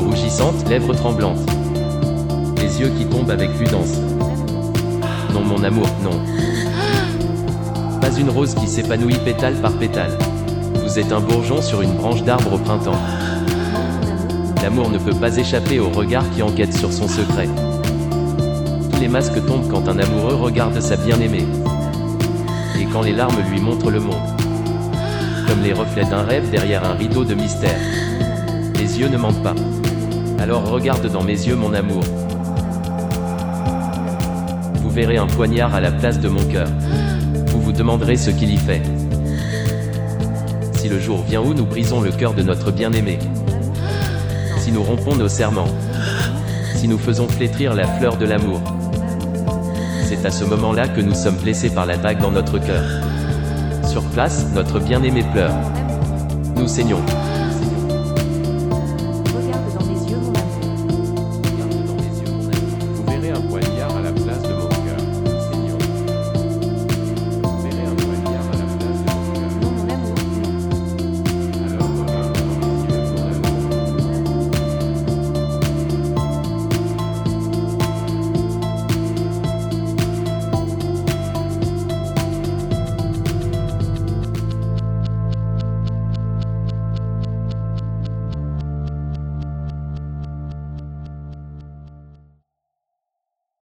bondissantes, lèvres tremblantes. Les yeux qui tombent avec prudence. Non mon amour, non. Pas une rose qui s'épanouit pétale par pétale. Vous êtes un bourgeon sur une branche d'arbre au printemps. L'amour ne peut pas échapper au regard qui enquête sur son secret. Tous les masques tombent quand un amoureux regarde sa bien-aimée. Et quand les larmes lui montrent le monde. Comme les reflets d'un rêve derrière un rideau de mystère. Les yeux ne mentent pas. Alors regarde dans mes yeux mon amour. Vous verrez un poignard à la place de mon cœur. Vous vous demanderez ce qu'il y fait. Si le jour vient où nous brisons le cœur de notre bien-aimé. Si nous rompons nos serments. Si nous faisons flétrir la fleur de l'amour. C'est à ce moment-là que nous sommes blessés par la dague dans notre cœur. Sur place, notre bien-aimé pleure. Nous saignons.